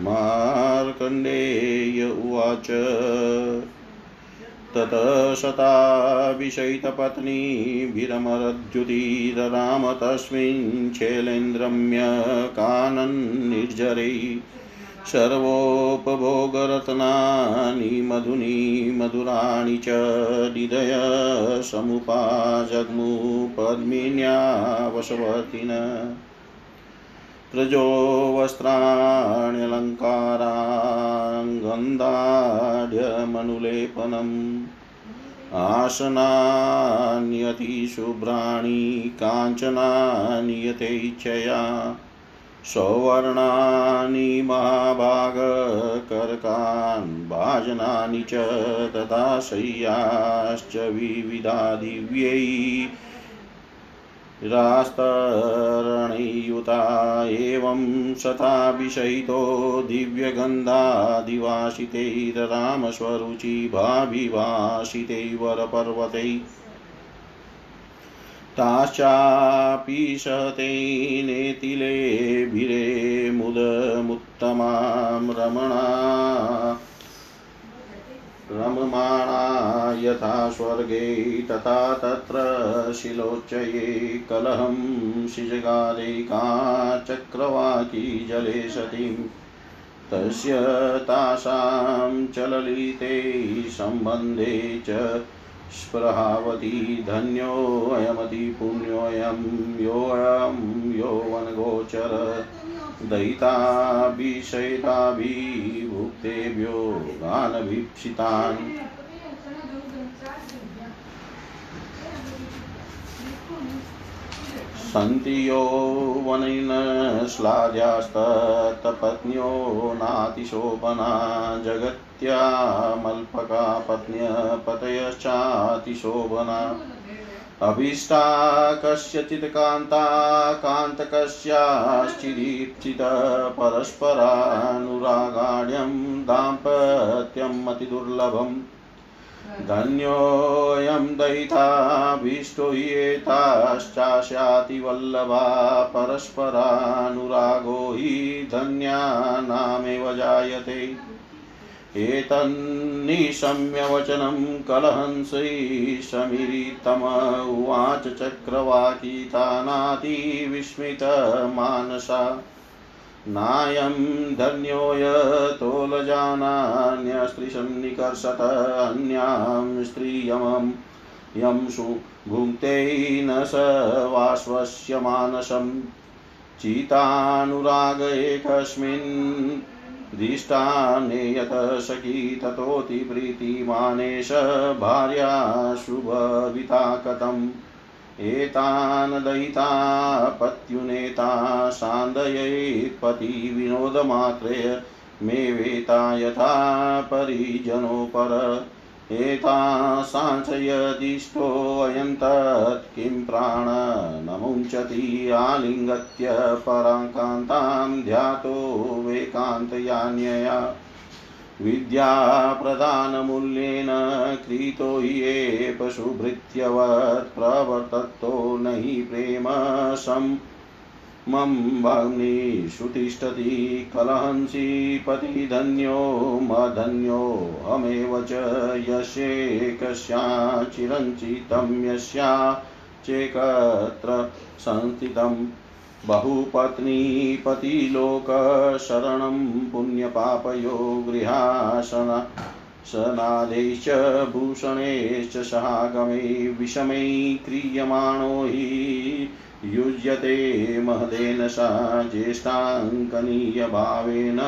मार्कण्डेय उवाच। ततः शता विषयितपत्नीभिरमरद्युतिरराम तस्मिन् शैलेन्द्रम्य कानन्निर्जरै सर्वोपभोगरत्नानि मधुनी मधुराणि च हृदय समुपाजग्मु पद्मिन्या वशवर्तिन त्रजो वस्त्राण्यलङ्काराङ्गन्धाढ्यमनुलेपनम् आसनान्यतिशुभ्राणि काञ्चनानि यथेच्छया सौवर्णानि महाभागकर्कान् भाजनानि च तथा शय्याश्च विविधा दिव्यै रास्तरणीयुता एवं शताभिषयितो दिव्यगन्धादिवासितैररामस्वरुचि भाविवासितै वरपर्वतैः ताश्चापि सहते नेतिलेभिरे मुदमुत्तमां रमणा। रममाणा यथा स्वर्गे तथा तत्र शिलोच्चये कलहं शिजगादैका चक्रवाकी जले सतीं। तस्य तासां चललिते सम्बन्धे च स्पृहावती धन्योऽयमति पुण्योऽयं योऽयं यौवनगोचर दयिताभिषयिताभिभुक्तेभ्यो गानवीक्षितान् सन्ति यौवनिनश्लाद्यास्तत्पत्न्यो नातिशोभना जगत्यामल्पका पत्न्यपतयश्चातिशोभना अभीष्टा कस्यचित् कान्ता कान्तकस्याश्चिदीप्सित परस्परानुरागाढ्यं दाम्पत्यम् अतिदुर्लभम्। धन्योऽयं दयिताभीष्टो येताश्चास्यातिवल्लभा परस्परानुरागो हि धन्यानामेव जायते। एतन्निशम्यवचनं कलहंसै समीरितम उवाच चक्रवाकीतानातिविस्मितमानसा नायं धन्यो यतोलजानान्यस्त्रीसन्निकर्षत अन्यां स्त्रियमं यं सुभुङ्क्ते न स वाश्वस्य मानसं चितानुराग एकस्मिन् दृष्टानेयत सखी ततोऽतिप्रीतिमानेश भार्या शुभविता कथम् एतान् दयिता पत्युनेता सान्दयेत्पति मे वेता यथा परिजनोपर एता साञ्चयदिष्टोऽयन्तत् किं प्राण न मुञ्चति आलिङ्गत्य पराकान्तां ध्यातो वेकान्तयान्यया। विद्याप्रदानमूल्येन क्रीतो ये पशुभृत्यवत् प्रवर्ततो न हि प्रेम सं। मम भग्निषुतिष्ठति कलहंसि पतिधन्यो मधन्योऽहमेव च यस्येकस्याचिरञ्चितं यस्या चेकत्र संस्थितम् बहुपत्नीपतिलोकशरणं पुण्यपापयो गृहासन, सनादैश्च, भूषणैश्च, सहागमे, विषमै, क्रियमाणो हि युज्यते महदेन सा ज्येष्ठाङ्कनीयभावेन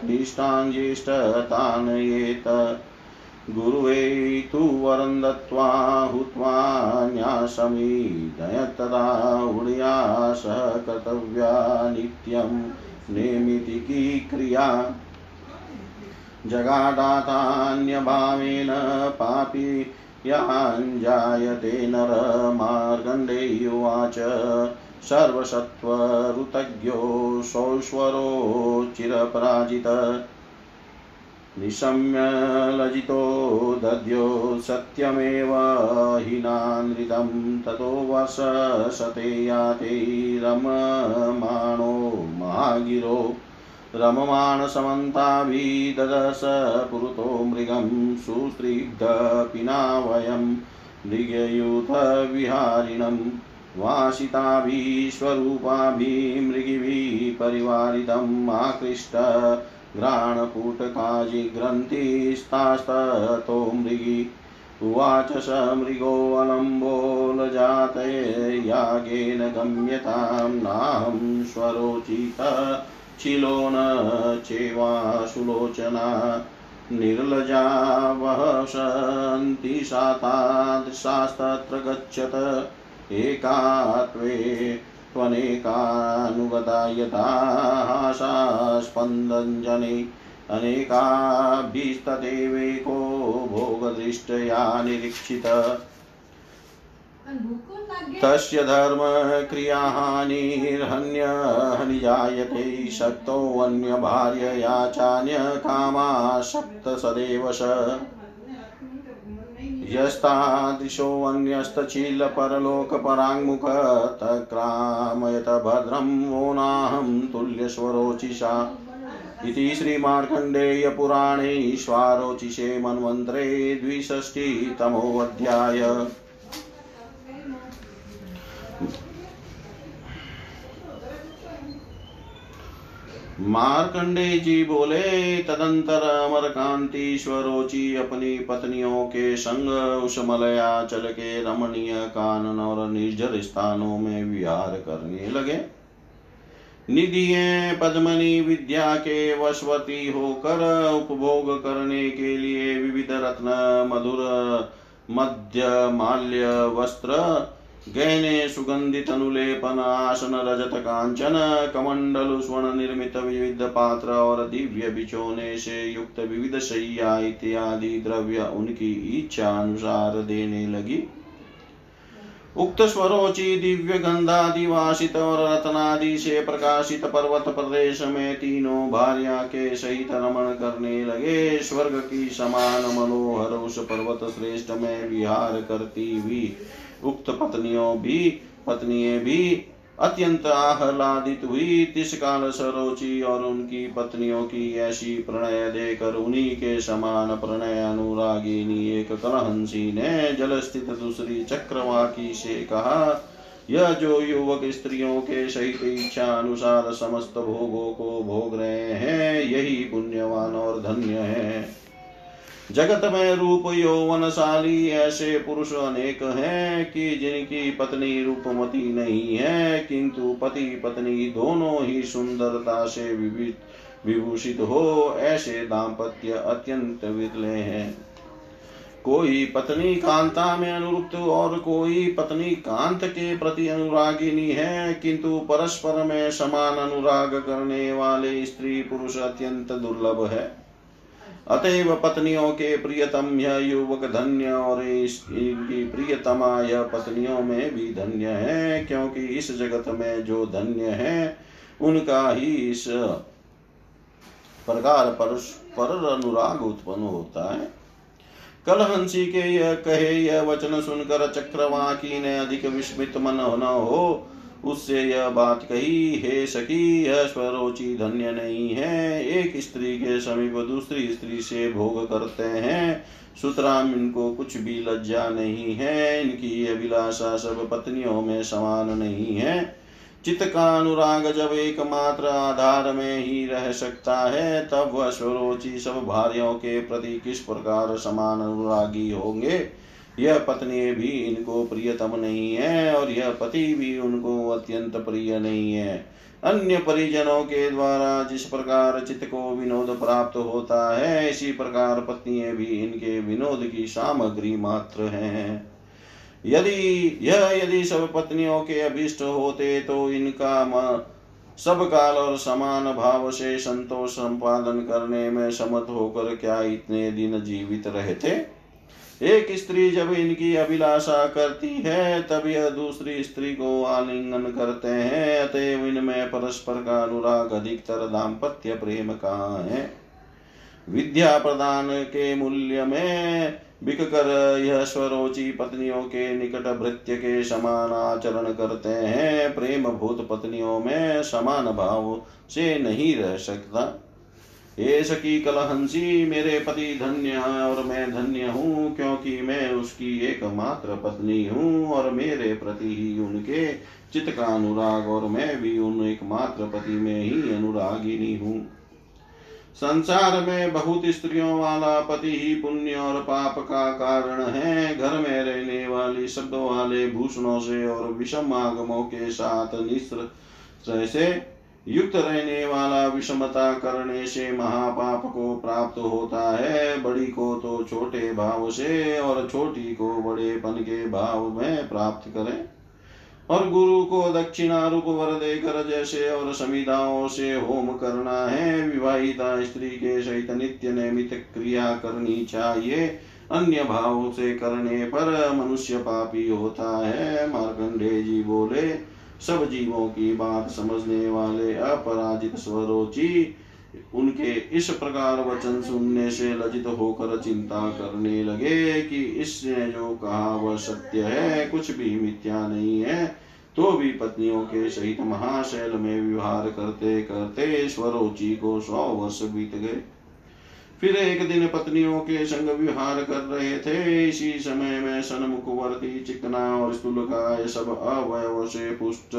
क्लिष्टान् ज्येष्ठतानयेत गुरुवे तु वरं दत्त्वा हुत्वा न्यासमीदयत्तदा उडया सह कर्तव्या नित्यं नेमितिकी क्रिया। जगादातान्यभावेन पापी याञ्जायते नरमार्गण्डेयुवाच सर्वसत्त्वऋतज्ञो सौश्वरो चिरपराजित। निशम्य लजितो दद्यो सत्यमेव हिनानृतं ततो वर्षशते याते रममाणो महागिरो। रममाणसमन्ताभिददश पुरुतो मृगं सुस्त्रिग्धपिना वयं मृगयूथविहारिणं वासिताभिस्वरूपाभिमृगिभिः परिवारितम् आकृष्ट घ्राणपुटकाजिग्रन्थिस्तास्ततो मृगी। उवाच स मृगोऽलम्बोलजातये यागेन गम्यतां नाहं स्वरोचित। चिलो न चेवाशुलोचना निर्लजा वहसन्ति सातादृशास्तत्र गच्छत एकात्वे त्वनेकानुगता यथाशास्पन्दञ्जने अनेकाभिस्तदेवेको भोगदृष्टया निरीक्षित। तस्य धर्मक्रियाहानिर्हन्यहनिजायते शक्तोऽन्यभार्यया चान्यकामाशक्त सदेव स यस्तादृशोऽन्यस्तचिल्लपरलोकपराङ्मुख तक्रामयत भद्रं वो नाहं तुल्यस्वरोचिषा। इति श्रीमार्कण्डेयपुराणे ईश्वारोचिषे मन्वन्तरे द्विषष्टितमोऽध्याय। मार्कंडे जी बोले, तदंतर अमर कांति स्वरोचि अपनी पत्नियों के संग उस मलयाचल के रमणीय कानन और निर्जर स्थानों में विहार करने लगे। निधिये पद्मनी विद्या के वशवती होकर उपभोग करने के लिए विविध रत्न, मधुर मध्य माल्य, वस्त्र गहने सुगंधित अनुलेपन आसन रजत कांचन, कमंडल स्वर्ण निर्मित विविध पात्र और दिव्य बिछोने से युक्त विविध शैया, इत्यादि द्रव्य उनकी इच्छा अनुसार देने लगी। उक्त स्वरोचि दिव्य गंधादि वासित और रत्नादि से प्रकाशित पर्वत प्रदेश में तीनों भार्या के सहित रमण करने लगे। स्वर्ग की समान मनोहर उस पर्वत श्रेष्ठ में विहार करती हुई उक्त पत्नियों भी, पत्निये भी अत्यंत आह्लादित हुई। तिस काल सरोचि और उनकी पत्नियों की ऐसी प्रणय देकर उन्हीं के समान प्रणय अनुरागिनी एक कलहंसी ने जल स्थित दूसरी चक्रवाकी से कहा, यह जो युवक स्त्रियों के सहित इच्छा अनुसार समस्त भोगों को भोग रहे हैं, यही पुण्यवान और धन्य है। जगत में रूप यौवनशाली ऐसे पुरुष अनेक हैं कि जिनकी पत्नी रूपमती नहीं है, किंतु पति पत्नी दोनों ही सुंदरता से विभूषित हो, ऐसे दाम्पत्य अत्यंत विरले हैं। कोई पत्नी कांता में अनुरुक्त और कोई पत्नी कांत के प्रति अनुरागिनी है, किंतु परस्पर में समान अनुराग करने वाले स्त्री पुरुष अत्यंत दुर्लभ है। अतएव पत्नियों के प्रियतम यह युवक धन्य और इनकी प्रियतमा यह पत्नियों में भी धन्य है, क्योंकि इस जगत में जो धन्य है, उनका ही इस प्रकार परस्पर अनुराग उत्पन्न होता है। कल हँसी के यह कहे यह वचन सुनकर चक्रवाकी ने अधिक विस्मित मन न हो उससे यह बात कही, हे सखी यह स्वरोचि धन्य नहीं है। एक स्त्री के समीप दूसरी स्त्री से भोग करते हैं। सुतराम इनको कुछ भी लज्जा नहीं है। इनकी अभिलाषा सब पत्नियों में समान नहीं है। चित्त का अनुराग जब एकमात्र आधार में ही रह सकता है, तब वह स्वरोचि सब भार्यों के प्रति किस प्रकार समान अनुरागी होंगे? यह पत्नी भी इनको प्रियतम नहीं है और यह पति भी उनको अत्यंत प्रिय नहीं है। अन्य परिजनों के द्वारा जिस प्रकार चित्त को विनोद प्राप्त होता है, इसी प्रकार पत्नियाँ भी इनके विनोद की सामग्री मात्र हैं। यदि, यह यदि सब पत्नियों के अभिष्ट होते तो इनका सब काल और समान भाव से संतोष संपादन करने में समर्थ होकर क्या इतने दिन जीवित रहते? एक स्त्री जब इनकी अभिलाषा करती है, तब यह दूसरी स्त्री को आलिंगन करते हैं, अतएव इनमें परस्पर का अनुराग अधिकतर दाम्पत्य प्रेम का है। विद्या प्रदान के मूल्य में बिक कर यह स्वरोचि पत्नियों के निकट भृत्य के समान आचरण करते हैं प्रेम भूत पत्नियों में समान भाव से नहीं रह सकता। हे सखी कलहंसी, मेरे पति धन्य और मैं धन्य हूँ क्योंकि मैं उसकी एकमात्र पत्नी हूँ और मेरे प्रति ही उनके चित्त का अनुराग और मैं भी उन एकमात्र पति में ही अनुरागिनी हूँ। संसार में बहुत स्त्रियों वाला पति ही पुण्य और पाप का कारण है। घर में रहने वाली शब्दों वाले भूषणों से और विषम आगमों के साथ निश्र से युक्त रहने वाला विषमता करने से महापाप को प्राप्त होता है। बड़ी को तो छोटे भाव से और छोटी को बड़े पन के भाव में प्राप्त करें। और गुरु को दक्षिणा रूप वर देकर जैसे और समिधाओं से होम करना है। विवाहिता स्त्री के सहित नित्य नियमित क्रिया करनी चाहिए। अन्य भाव से करने पर मनुष्य पापी होता है। मार्कंडे जी बोले सब जीवों की बात समझने वाले अपराजित स्वरोची, उनके इस प्रकार वचन सुनने से लजित होकर चिंता करने लगे कि इसने जो कहा वह सत्य है, कुछ भी मिथ्या नहीं है। तो भी पत्नियों के सहित महाशैल में विहार करते करते स्वरोची को सौ वर्ष बीत गए। फिर एक दिन पत्नियों के संग विहार कर रहे थे। इसी समय में सन्मुखवर्ती, चिकना और स्थूलकाय सब अवयव से पुष्ट।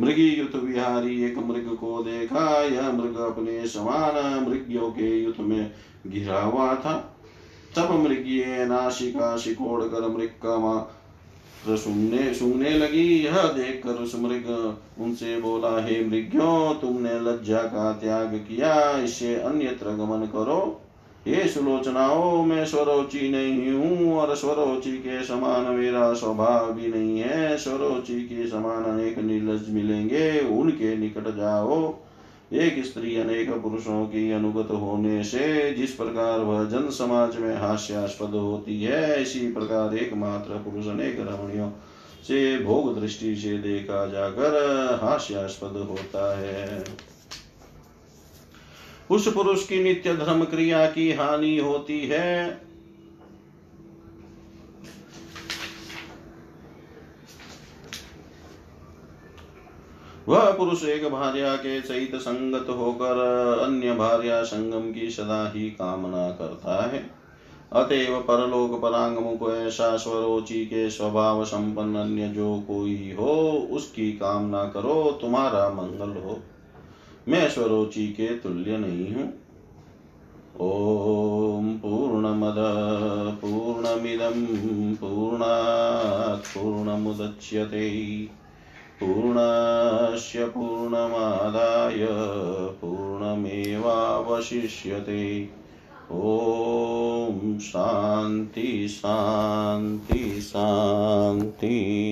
मृगी युद्ध विहारी एक मृग को देखा। यह मृग अपने समान मृगियों के युद्ध में घिरा हुआ था। तब मृगीय नाशिका सिकोड़ कर मृग का सुनने सुनने लगी। यह देखकर उस मृग उनसे बोला, हे मृग्यो, तुमने लज्जा का त्याग किया। इससे अन्यत्र गमन करो। ये सुलोचनाओं में स्वरोचि नहीं हूँ और स्वरोचि के समान मेरा स्वभाव भी नहीं है। स्वरोचि के समान अनेक नीलज मिलेंगे, उनके निकट जाओ। एक स्त्री अनेक पुरुषों की अनुगत होने से जिस प्रकार वह जन समाज में हास्यास्पद होती है, इसी प्रकार एकमात्र पुरुष अनेक रमणियों से भोग दृष्टि से देखा जाकर हास्यास्पद होता है। उस पुरुष की नित्य धर्म क्रिया की हानि होती है। वह पुरुष एक भार्या के सहित संगत होकर अन्य भार्या संगम की सदा ही कामना करता है। अतएव परलोक परांगमुख ऐसा स्वरोचि के स्वभाव संपन्न अन्य जो कोई हो, उसकी कामना करो, तुम्हारा मंगल हो। मैं स्वरोचि के तुल्य नहीं हूँ। ॐ पूर्णमद, पूर्णमिदं, पूर्णात् पूर्णमुदच्यते। पूर्णस्य पूर्णमादाय, पूर्णमेवावशिष्यते। ॐ शान्ति शान्ति शान्ति।